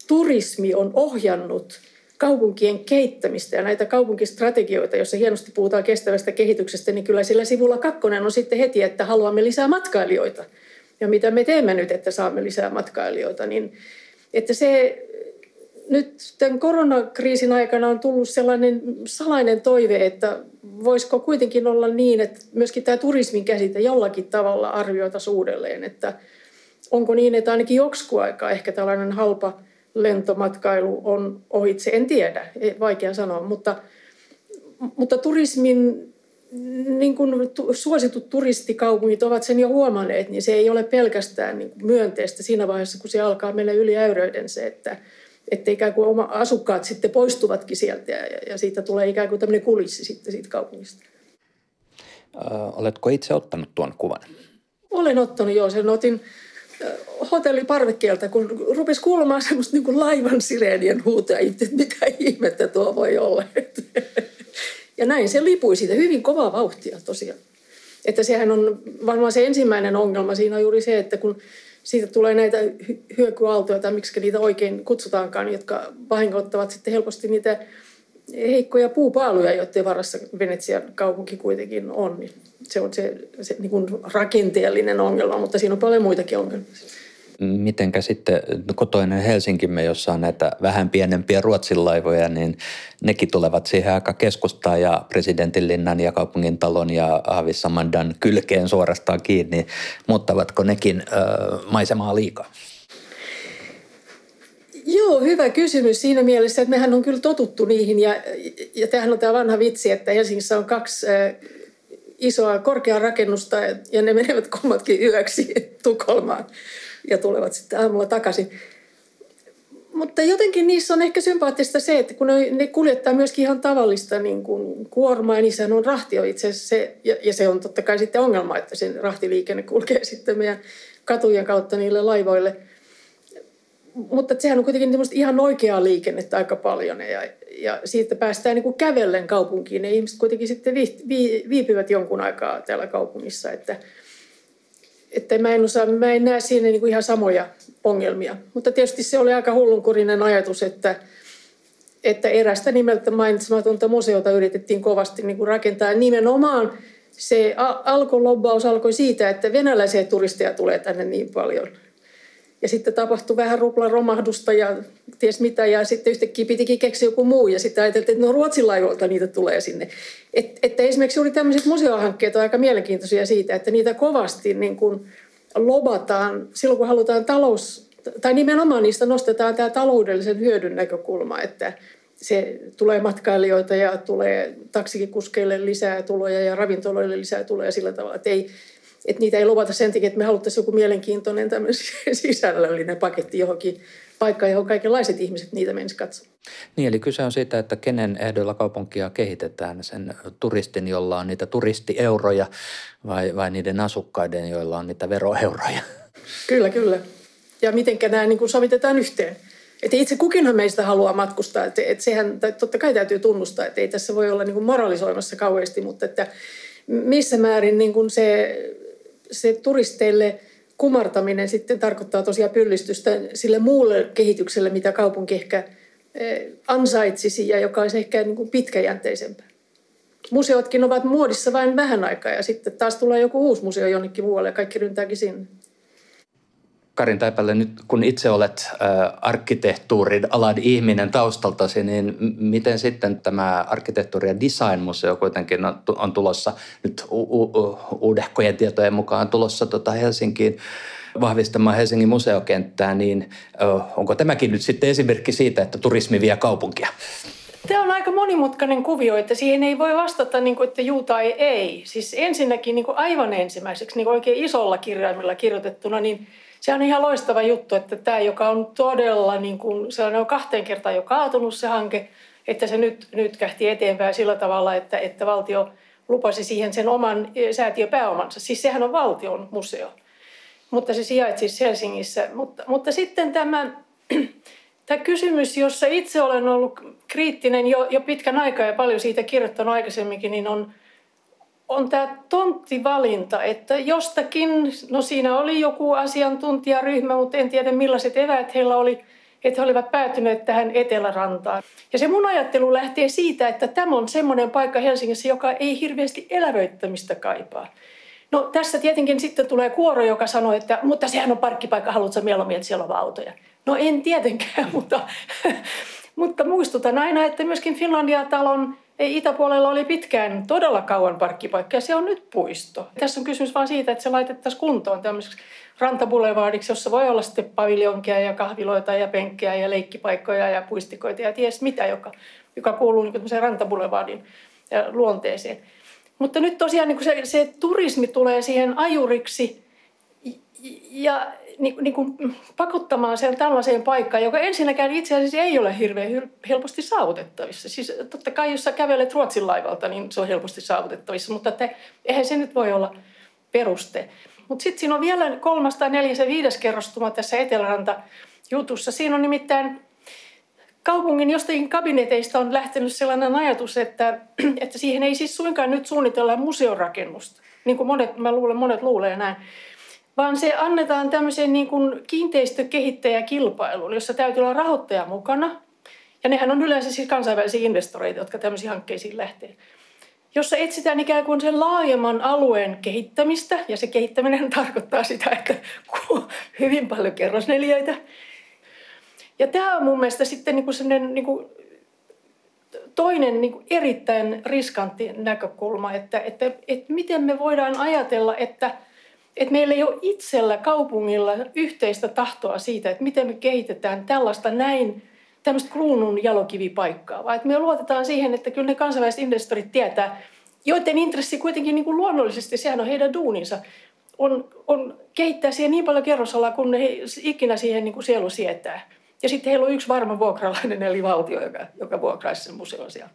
turismi on ohjannut – kaupunkien kehittämistä ja näitä kaupunkistrategioita, joissa hienosti puhutaan kestävästä kehityksestä, niin kyllä sillä sivulla kakkonen on sitten heti, että haluamme lisää matkailijoita. Ja mitä me teemme nyt, että saamme lisää matkailijoita, niin että se nyt tämän koronakriisin aikana on tullut sellainen salainen toive, että voisiko kuitenkin olla niin, että myöskin tämä turismin käsite jollakin tavalla arvioita uudelleen, että onko niin, että ainakin joksikin aikaa ehkä tällainen halpa – lentomatkailu on ohitse, en tiedä, vaikea sanoa, mutta, mutta turismin niin kuin suositut turistikaupungit ovat sen jo huomanneet, niin se ei ole pelkästään niin myönteistä siinä vaiheessa, kun se alkaa mennä yli äyröyden se, että, että ikään kuin oma asukkaat sitten poistuvatkin sieltä ja, ja siitä tulee ikään kuin tämmöinen kulissi sitten siitä kaupungista. oletko itse ottanut tuon kuvan? Olen ottanut, joo. Sen otin hotelliparvekkeelta, kun rupesi kuulemaan semmoista niin laivan sireenien huutoja, että mitä ihmettä tuo voi olla. Ja näin se lipui siitä hyvin kovaa vauhtia tosiaan. Että sehän on varmaan se ensimmäinen ongelma. Siinä on juuri se, että kun siitä tulee näitä hyökyaaltoja tai miksi niitä oikein kutsutaankaan, jotka vahingoittavat sitten helposti niitä heikkoja puupaaluja, joiden varassa Venetsian kaupunki kuitenkin on. Niin se on se, se niin kuin rakenteellinen ongelma, mutta siinä on paljon muitakin ongelmia. Mitenkä sitten kotoinen Helsinkimme, jossa on näitä vähän pienempiä Ruotsin laivoja, niin nekin tulevat siihen aika keskustaan ja presidentinlinnan ja kaupungin talon ja Aavissamandan kylkeen suorastaan kiinni. Muuttavatko nekin ö, maisemaa liikaa? Joo, hyvä kysymys siinä mielessä, että mehän on kyllä totuttu niihin ja, ja tämähän on tämä vanha vitsi, että Helsingissä on kaksi äh, isoa korkeaa rakennusta ja ne menevät kummatkin yöksi Tukholmaan ja tulevat sitten aamulla takaisin. Mutta jotenkin niissä on ehkä sympaattista se, että kun ne, ne kuljettaa myöskin ihan tavallista niin kuin kuormaa, niin sehän on rahtio itse asiassa se, ja, ja se on totta kai sitten ongelma, että sen rahtiliikenne kulkee sitten meidän katujen kautta niille laivoille – mutta sehän on kuitenkin ihan oikeaa liikennettä aika paljon ja, ja siitä päästään niin kuin kävellen kaupunkiin. Ne ihmiset kuitenkin sitten vi, vi, viipyvät jonkun aikaa täällä kaupungissa, että, että mä, en osaa, mä en näe siinä niin kuin ihan samoja ongelmia. Mutta tietysti se oli aika hullunkurinen ajatus, että, että erästä nimeltä mainitsematonta museota yritettiin kovasti niin kuin rakentaa nimenomaan se alkolobbaus alkoi siitä, että venäläisiä turisteja tulee tänne niin paljon – ja sitten tapahtui vähän ruplan romahdusta ja ties mitä. Ja sitten yhtäkkiä pitikin keksiä joku muu. Ja sitten ajateltiin, että no Ruotsin laivoilta niitä tulee sinne. Et, että esimerkiksi juuri tämmöiset museohankkeet on aika mielenkiintoisia siitä, että niitä kovasti niin kuin lobataan silloin, kun halutaan talous... Tai nimenomaan niistä nostetaan tämä taloudellisen hyödyn näkökulma, että se tulee matkailijoita ja tulee taksikuskeille lisää tuloja ja ravintoloille lisää tuloja sillä tavalla, että ei, että niitä ei luvata sen takia, että me haluttaisiin joku mielenkiintoinen [LAUGHS] sisällöllinen paketti johonkin paikkaan, johon kaikenlaiset ihmiset niitä menisivät katsomaan. Niin, eli kyse on siitä, että kenen ehdoilla kaupunkia kehitetään, sen turistin, jolla on niitä turistieuroja vai, vai niiden asukkaiden, joilla on niitä veroeuroja? [LAUGHS] Kyllä, kyllä. Ja miten nämä niin kuin sovitetaan yhteen. Että itse kukinhan meistä haluaa matkustaa. Että, että sehän, totta kai täytyy tunnustaa, että ei tässä voi olla niin kuin moralisoimassa kauheasti, mutta että missä määrin niin kuin se se turisteille kumartaminen sitten tarkoittaa tosiaan pyllistystä sille muulle kehitykselle, mitä kaupunki ehkä ansaitsisi ja joka olisi ehkä niin kuin pitkäjänteisempää. Museotkin ovat muodissa vain vähän aikaa ja sitten taas tulee joku uusi museo jonnekin muualle ja kaikki ryntääkin sinne. Karin Taipalle, nyt kun itse olet arkkitehtuurin alan ihminen taustaltasi, niin miten sitten tämä arkkitehtuuri- ja designmuseo kuitenkin on, tulossa nyt u- u- tietojen mukaan tulossa tota Helsinkiin vahvistamaan Helsingin museokenttää, niin onko tämäkin nyt sitten esimerkki siitä, että turismi vie kaupunkia? Tämä on aika monimutkainen kuvio, että siihen ei voi vastata, niin kuin, että juu tai ei. Siis ensinnäkin niin kuin aivan ensimmäiseksi niin kuin oikein isolla kirjaimella kirjoitettuna, niin se on ihan loistava juttu, että tämä, joka on todella, niin kuin, se on kahteen kertaan jo kaatunut se hanke, että se nyt, nyt kähti eteenpäin sillä tavalla, että, että valtio lupasi siihen sen oman säätiöpääomansa. Siis sehän on valtion museo, mutta se sijaitsi Helsingissä. Mutta, mutta sitten tämä [CLEARS THROAT] Tämä kysymys, jossa itse olen ollut kriittinen jo, jo pitkän aikaa ja paljon siitä kirjoittanut aikaisemminkin, niin on, on tämä tonttivalinta, että jostakin, no siinä oli joku asiantuntijaryhmä, mutta en tiedä millaiset eväät heillä oli, että he olivat päätyneet tähän Etelärantaan. Ja se mun ajattelu lähtee siitä, että tämä on semmoinen paikka Helsingissä, joka ei hirveästi elävöittämistä kaipaa. No tässä tietenkin sitten tulee kuoro, joka sanoo, että mutta sehän on parkkipaikka, haluatko mieluummin, että siellä on autoja. No en tietenkään, [LAUGHS] mutta, mutta muistutan aina, että myöskin Finlandia-talon itäpuolella oli pitkään todella kauan parkkipaikka ja se on nyt puisto. Tässä on kysymys vain siitä, että se laitettaisiin kuntoon tämmöiseksi rantabulevardiksi, jossa voi olla sitten paviljonkia ja kahviloita ja penkkejä ja leikkipaikkoja ja puistikoita ja ties mitä, joka, joka kuuluu niin rantabulevardin luonteeseen. Mutta nyt tosiaan niin se, se turismi tulee siihen ajuriksi ja niin, niin kuin pakottamaan sen tällaiseen paikkaan, joka ensinnäkään itse asiassa ei ole hirveän helposti saavutettavissa. Siis totta kai, jos sä kävelet Ruotsin laivalta, niin se on helposti saavutettavissa, mutta että, eihän se nyt voi olla peruste. Mutta sitten siinä on vielä kolmas tai neljäs ja viides kerrostuma tässä Eteläranta jutussa. Siinä on nimittäin kaupungin jostakin kabineteista on lähtenyt sellainen ajatus, että, [CLEARS THROAT] että siihen ei siis suinkaan nyt suunnitella museorakennusta. Niin kuin monet, mä luulen, monet luulee näin vaan se annetaan tämmöiseen niin kuin kiinteistökehittäjäkilpailuun, jossa täytyy olla rahoittaja mukana. Ja nehän on yleensä siis kansainvälisiä investoreita, jotka tämmöisiin hankkeisiin lähtee. Jossa etsitään ikään kuin sen laajemman alueen kehittämistä, ja se kehittäminen tarkoittaa sitä, että hyvin paljon kerrosneliöitä. Ja tämä on mun mielestä sitten niin kuin niin kuin toinen niin kuin erittäin riskantti näkökulma, että, että, että miten me voidaan ajatella, että – että meillä ei ole itsellä kaupungilla yhteistä tahtoa siitä, että miten me kehitetään tällaista näin tämmöistä kruunun jalokivipaikkaa, vaan että me luotetaan siihen, että kyllä ne kansainväliset investorit tietää, joiden intressi kuitenkin niin kuin luonnollisesti, sehän on heidän duuninsa, on, on kehittää siihen niin paljon kerrosalaa, kun he ikinä siihen niin kuin sielu sietää. Ja sitten heillä on yksi varma vuokralainen, eli valtio, joka, joka vuokraisi sen museon sieltä.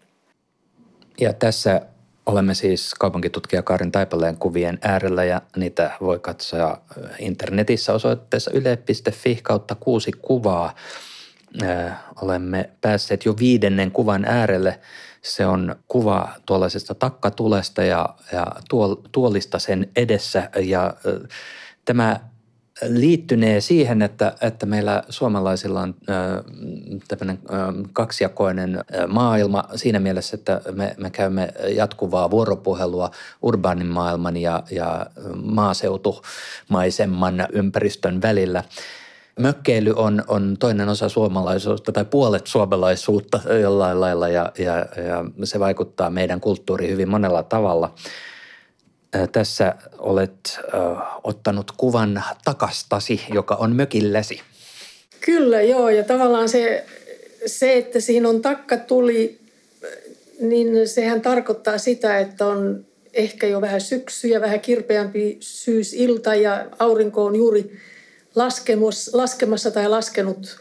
Ja tässä Olemme siis kaupunkitutkija Karin Taipaleen kuvien äärellä ja niitä voi katsoa internetissä osoitteessa yle.fi kautta kuusi kuvaa. Olemme päässeet jo viidennen kuvan äärelle. Se on kuva tuollaisesta takkatulesta ja, ja tuolista sen edessä ja tämä liittynee siihen, että, että meillä suomalaisilla on tämmöinen kaksijakoinen maailma siinä mielessä, että me, me käymme jatkuvaa vuoropuhelua urbaanin maailman ja, ja maaseutumaisemman ympäristön välillä. Mökkeily on, on toinen osa suomalaisuutta tai puolet suomalaisuutta jollain lailla ja, ja, ja se vaikuttaa meidän kulttuuriin hyvin monella tavalla – tässä olet ottanut kuvan takastasi, joka on mökilläsi. Kyllä, joo. Ja tavallaan se, se että siinä on takka tuli, niin sehän tarkoittaa sitä, että on ehkä jo vähän syksy ja vähän kirpeämpi syysilta ja aurinko on juuri laskemassa tai laskenut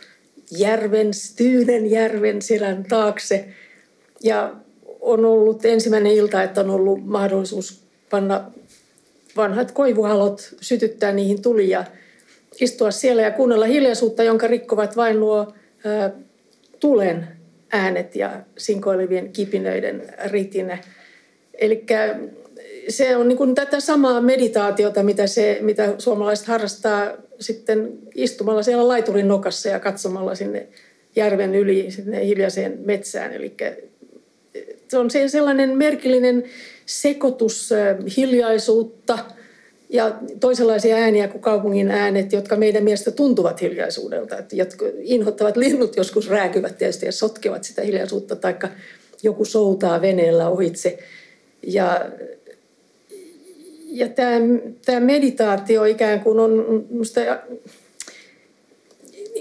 järven, Styynen järven selän taakse. Ja on ollut ensimmäinen ilta, että on ollut mahdollisuus panna vanhat koivuhalot, sytyttää niihin tuli ja istua siellä ja kuunnella hiljaisuutta, jonka rikkovat vain nuo ää, tulen äänet ja sinkoilevien kipinöiden ritinä. Eli se on niin kuin tätä samaa meditaatiota, mitä, se, mitä suomalaiset harrastaa sitten istumalla siellä laiturin nokassa ja katsomalla sinne järven yli sinne hiljaiseen metsään. Eli se on sellainen merkillinen sekoitus hiljaisuutta ja toisenlaisia ääniä kuin kaupungin äänet, jotka meidän mielestä tuntuvat hiljaisuudelta. Että inhottavat linnut joskus rääkyvät tietysti ja sotkevat sitä hiljaisuutta, taikka joku soutaa veneellä ohitse. Ja, ja tämä, tämä meditaatio ikään kuin on musta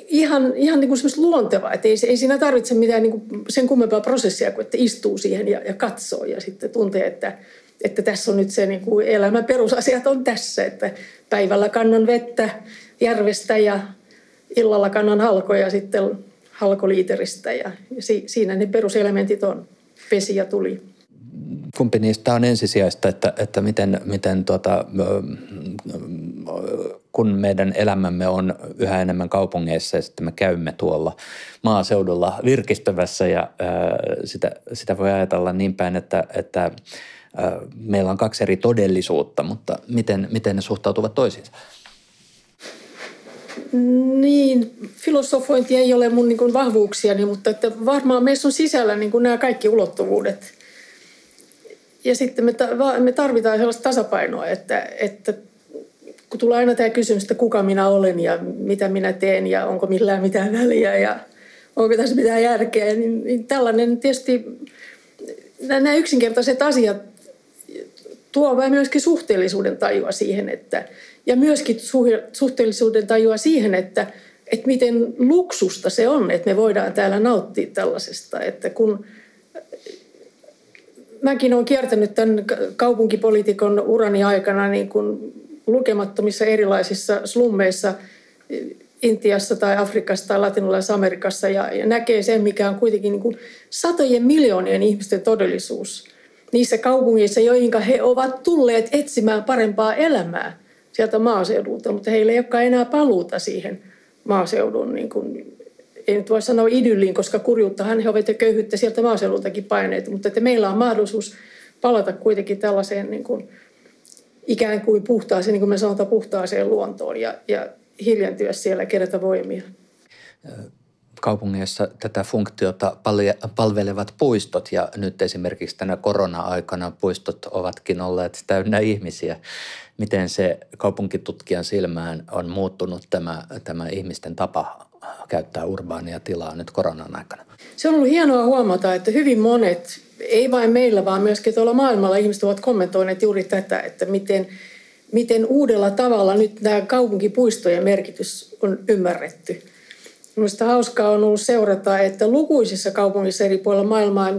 ihan, ihan niin kuin luontevaa. Että ei, ei siinä tarvitse mitään niin kuin sen kummempaa prosessia kuin että istuu siihen ja, ja katsoo ja sitten tuntee, että, että tässä on nyt se niin kuin elämän perusasiat on tässä. Että päivällä kannan vettä järvestä ja illalla kannan halkoja sitten halkoliiteristä ja, si, siinä ne peruselementit on vesi ja tuli kumpi niistä on ensisijaista, että, että miten, miten tuota, kun meidän elämämme on yhä enemmän kaupungeissa ja sitten me käymme tuolla maaseudulla virkistävässä ja sitä, sitä voi ajatella niin päin, että, että meillä on kaksi eri todellisuutta, mutta miten, miten ne suhtautuvat toisiinsa? Niin, filosofointi ei ole mun niin vahvuuksiani, mutta että varmaan meissä on sisällä niin nämä kaikki ulottuvuudet – ja sitten me, me tarvitaan sellaista tasapainoa, että, että kun tulee aina tämä kysymys, että kuka minä olen ja mitä minä teen ja onko millään mitään väliä ja onko tässä mitään järkeä, niin, niin tällainen tietysti, nämä yksinkertaiset asiat tuo myöskin suhteellisuuden tajua siihen, että, ja myöskin suhteellisuuden tajua siihen, että, että miten luksusta se on, että me voidaan täällä nauttia tällaisesta, että kun – mäkin olen kiertänyt tämän kaupunkipolitiikon urani aikana niin kuin lukemattomissa erilaisissa slummeissa Intiassa tai Afrikassa tai Latinalaisessa Amerikassa ja, ja näkee sen, mikä on kuitenkin niin kuin satojen miljoonien ihmisten todellisuus. Niissä kaupungeissa, joihin he ovat tulleet etsimään parempaa elämää sieltä maaseudulta, mutta heillä ei olekaan enää paluuta siihen maaseudun niin kuin ei nyt voi sanoa idylliin, koska kurjuuttahan he ovat ja köyhyyttä sieltä maaseudultakin paineet, mutta että meillä on mahdollisuus palata kuitenkin tällaiseen niin kuin, ikään kuin puhtaaseen, niin kuin me sanotaan, puhtaaseen luontoon ja, ja hiljentyä siellä kerätä voimia. Kaupungeissa tätä funktiota palvelevat puistot ja nyt esimerkiksi tänä korona-aikana puistot ovatkin olleet täynnä ihmisiä. Miten se kaupunkitutkijan silmään on muuttunut tämä, tämä ihmisten tapa käyttää urbaania tilaa nyt koronan aikana? Se on ollut hienoa huomata, että hyvin monet, ei vain meillä, vaan myöskin tuolla maailmalla ihmiset ovat kommentoineet juuri tätä, että miten, miten uudella tavalla nyt nämä kaupunkipuistojen merkitys on ymmärretty. Minusta hauskaa on ollut seurata, että lukuisissa kaupungissa eri puolilla maailmaa,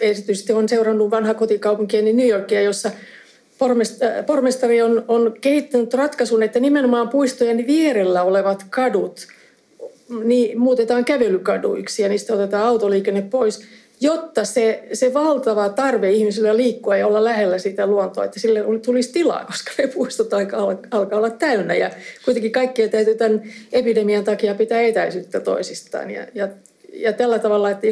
erityisesti on seurannut vanha kotikaupunkieni New Yorkia, jossa pormestari on, on kehittänyt ratkaisun, että nimenomaan puistojen vierellä olevat kadut – niin muutetaan kävelykaduiksi ja niistä otetaan autoliikenne pois, jotta se, se valtava tarve ihmisillä liikkua ja olla lähellä sitä luontoa, että sille tulisi tilaa, [LAUGHS] koska ne puistot aika alkaa olla täynnä. Ja kuitenkin kaikkien täytyy tämän epidemian takia pitää etäisyyttä toisistaan. Ja, ja, ja tällä tavalla, että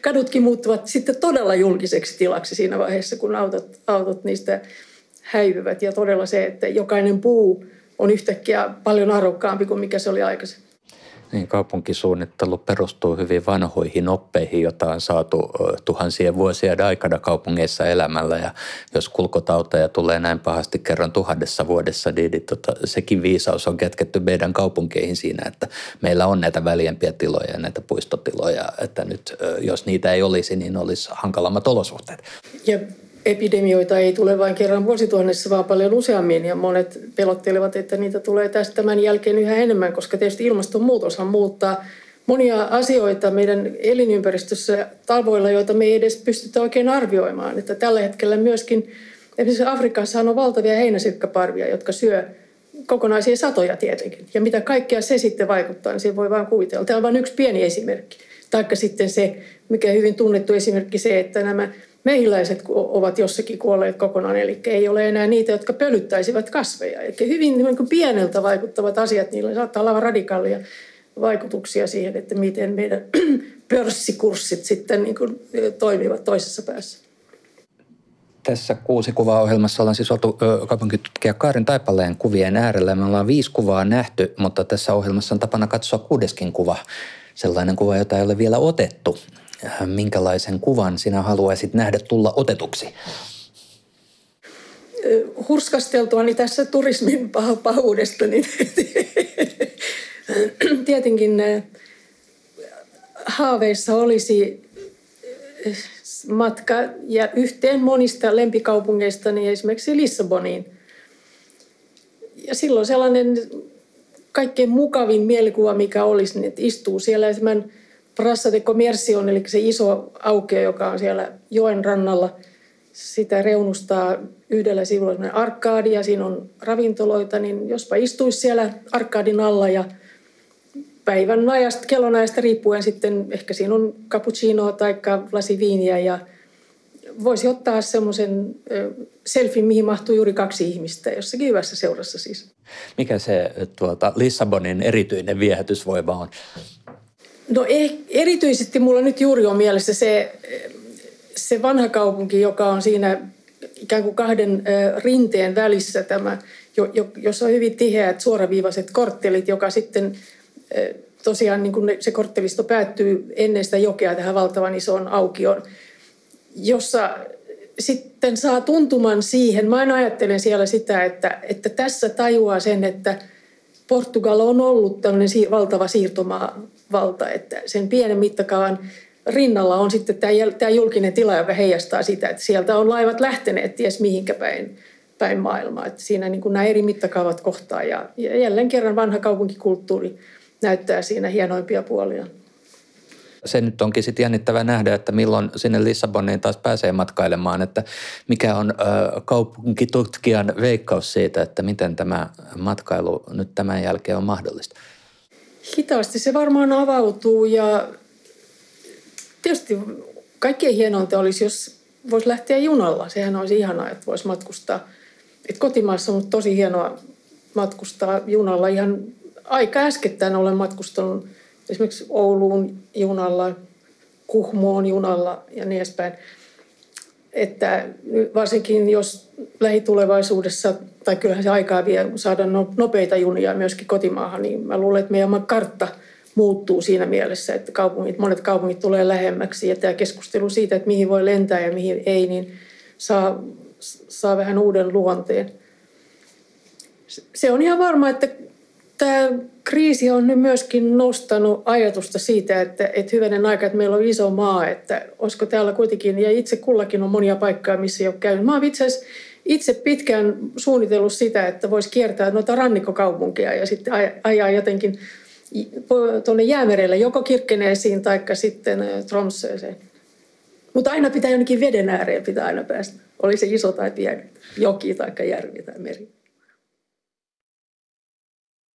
kadutkin muuttuvat sitten todella julkiseksi tilaksi siinä vaiheessa, kun autot, autot niistä häivyvät. Ja todella se, että jokainen puu on yhtäkkiä paljon arvokkaampi kuin mikä se oli aikaisemmin. Niin, kaupunkisuunnittelu perustuu hyvin vanhoihin oppeihin, joita on saatu tuhansien vuosien aikana kaupungeissa elämällä. Ja jos kulkotauteja tulee näin pahasti kerran tuhannessa vuodessa, niin, niin tota, sekin viisaus on kätketty meidän kaupunkeihin siinä, että meillä on näitä väljempiä tiloja ja näitä puistotiloja. Että nyt jos niitä ei olisi, niin olisi hankalammat olosuhteet. Ja epidemioita ei tule vain kerran vuosituhannessa, vaan paljon useammin. Ja monet pelottelevat, että niitä tulee tästä tämän jälkeen yhä enemmän, koska tietysti ilmastonmuutoshan muuttaa monia asioita meidän elinympäristössä tavoilla, joita me ei edes pystytä oikein arvioimaan. Että tällä hetkellä myöskin esimerkiksi Afrikassa on valtavia heinäsirkkaparvia, jotka syö kokonaisia satoja tietenkin. Ja mitä kaikkea se sitten vaikuttaa, niin se voi vain kuvitella. Tämä on vain yksi pieni esimerkki. Taikka sitten se, mikä hyvin tunnettu esimerkki, se, että nämä mehiläiset ovat jossakin kuolleet kokonaan, eli ei ole enää niitä, jotka pölyttäisivät kasveja. Eli hyvin niin kuin pieneltä vaikuttavat asiat, niillä saattaa olla radikaalia vaikutuksia siihen, että miten meidän [CLEARS THROAT] pörssikurssit sitten niin kuin toimivat toisessa päässä. Tässä kuusi kuvaa ohjelmassa ollaan siis oltu kaupunkitutkija Kaarin Taipaleen kuvien äärellä. Me ollaan viisi kuvaa nähty, mutta tässä ohjelmassa on tapana katsoa kuudeskin kuva sellainen kuva, jota ei ole vielä otettu. Minkälaisen kuvan sinä haluaisit nähdä tulla otetuksi? Hurskasteltuani tässä turismin pahuudesta, niin [CLEARS THROAT] tietenkin haaveissa olisi matka ja yhteen monista lempikaupungeista, niin esimerkiksi Lissaboniin. Ja silloin sellainen kaikkein mukavin mielikuva, mikä olisi, niin että istuu siellä tämän Prassa de Commercion, eli se iso aukeo, joka on siellä joen rannalla. Sitä reunustaa yhdellä sivulla arkaadi ja siinä on ravintoloita, niin jospa istuisi siellä arkaadin alla ja – päivän ajasta, kellonajasta riippuen sitten ehkä siinä on cappuccinoa tai lasi viiniä ja voisi ottaa semmoisen selfin, mihin mahtuu juuri kaksi ihmistä, jossakin hyvässä seurassa siis. Mikä se tuota, Lissabonin erityinen viehätysvoima on? No eh, erityisesti mulla nyt juuri on mielessä se, se vanha kaupunki, joka on siinä ikään kuin kahden rinteen välissä tämä, jossa on hyvin tiheät suoraviivaiset korttelit, joka sitten tosiaan niin kuin se korttelisto päättyy ennen sitä jokea tähän valtavan isoon aukioon, jossa sitten saa tuntuman siihen. Mä aina ajattelen siellä sitä, että, että tässä tajuaa sen, että Portugal on ollut tämmöinen valtava siirtomaavalta, että sen pienen mittakaavan rinnalla on sitten tämä julkinen tila, joka heijastaa sitä, että sieltä on laivat lähteneet ties mihinkä päin, päin maailmaa. Että siinä niin kuin nämä eri mittakaavat kohtaa ja, ja jälleen kerran vanha kaupunkikulttuuri – näyttää siinä hienoimpia puolia. Se nyt onkin sitten jännittävää nähdä, että milloin sinne Lissaboniin taas pääsee matkailemaan, että mikä on kaupunkitutkijan veikkaus siitä, että miten tämä matkailu nyt tämän jälkeen on mahdollista? Hitaasti se varmaan avautuu ja tietysti kaikkein hienointa olisi, jos voisi lähteä junalla. Sehän olisi ihanaa, että voisi matkustaa. Et kotimaassa on tosi hienoa matkustaa junalla ihan aika äskettäin olen matkustanut esimerkiksi Ouluun junalla, Kuhmoon junalla ja niin edespäin. Että varsinkin jos lähitulevaisuudessa, tai kyllähän se aikaa vie saada no, nopeita junia myöskin kotimaahan, niin mä luulen, että meidän kartta muuttuu siinä mielessä, että kaupungit, monet kaupungit tulee lähemmäksi ja tämä keskustelu siitä, että mihin voi lentää ja mihin ei, niin saa, saa vähän uuden luonteen. Se on ihan varma, että tämä kriisi on nyt myöskin nostanut ajatusta siitä, että, että hyvänen aika, että meillä on iso maa, että olisiko täällä kuitenkin, ja itse kullakin on monia paikkoja, missä ei ole käynyt. Mä itse itse pitkään suunnitellut sitä, että voisi kiertää noita rannikkokaupunkeja ja sitten ajaa jotenkin tuonne jäämerelle, joko Kirkkeneesiin tai sitten Tromsööseen. Mutta aina pitää jonnekin veden ääreen pitää aina päästä. Oli se iso tai pieni, joki tai järvi tai meri.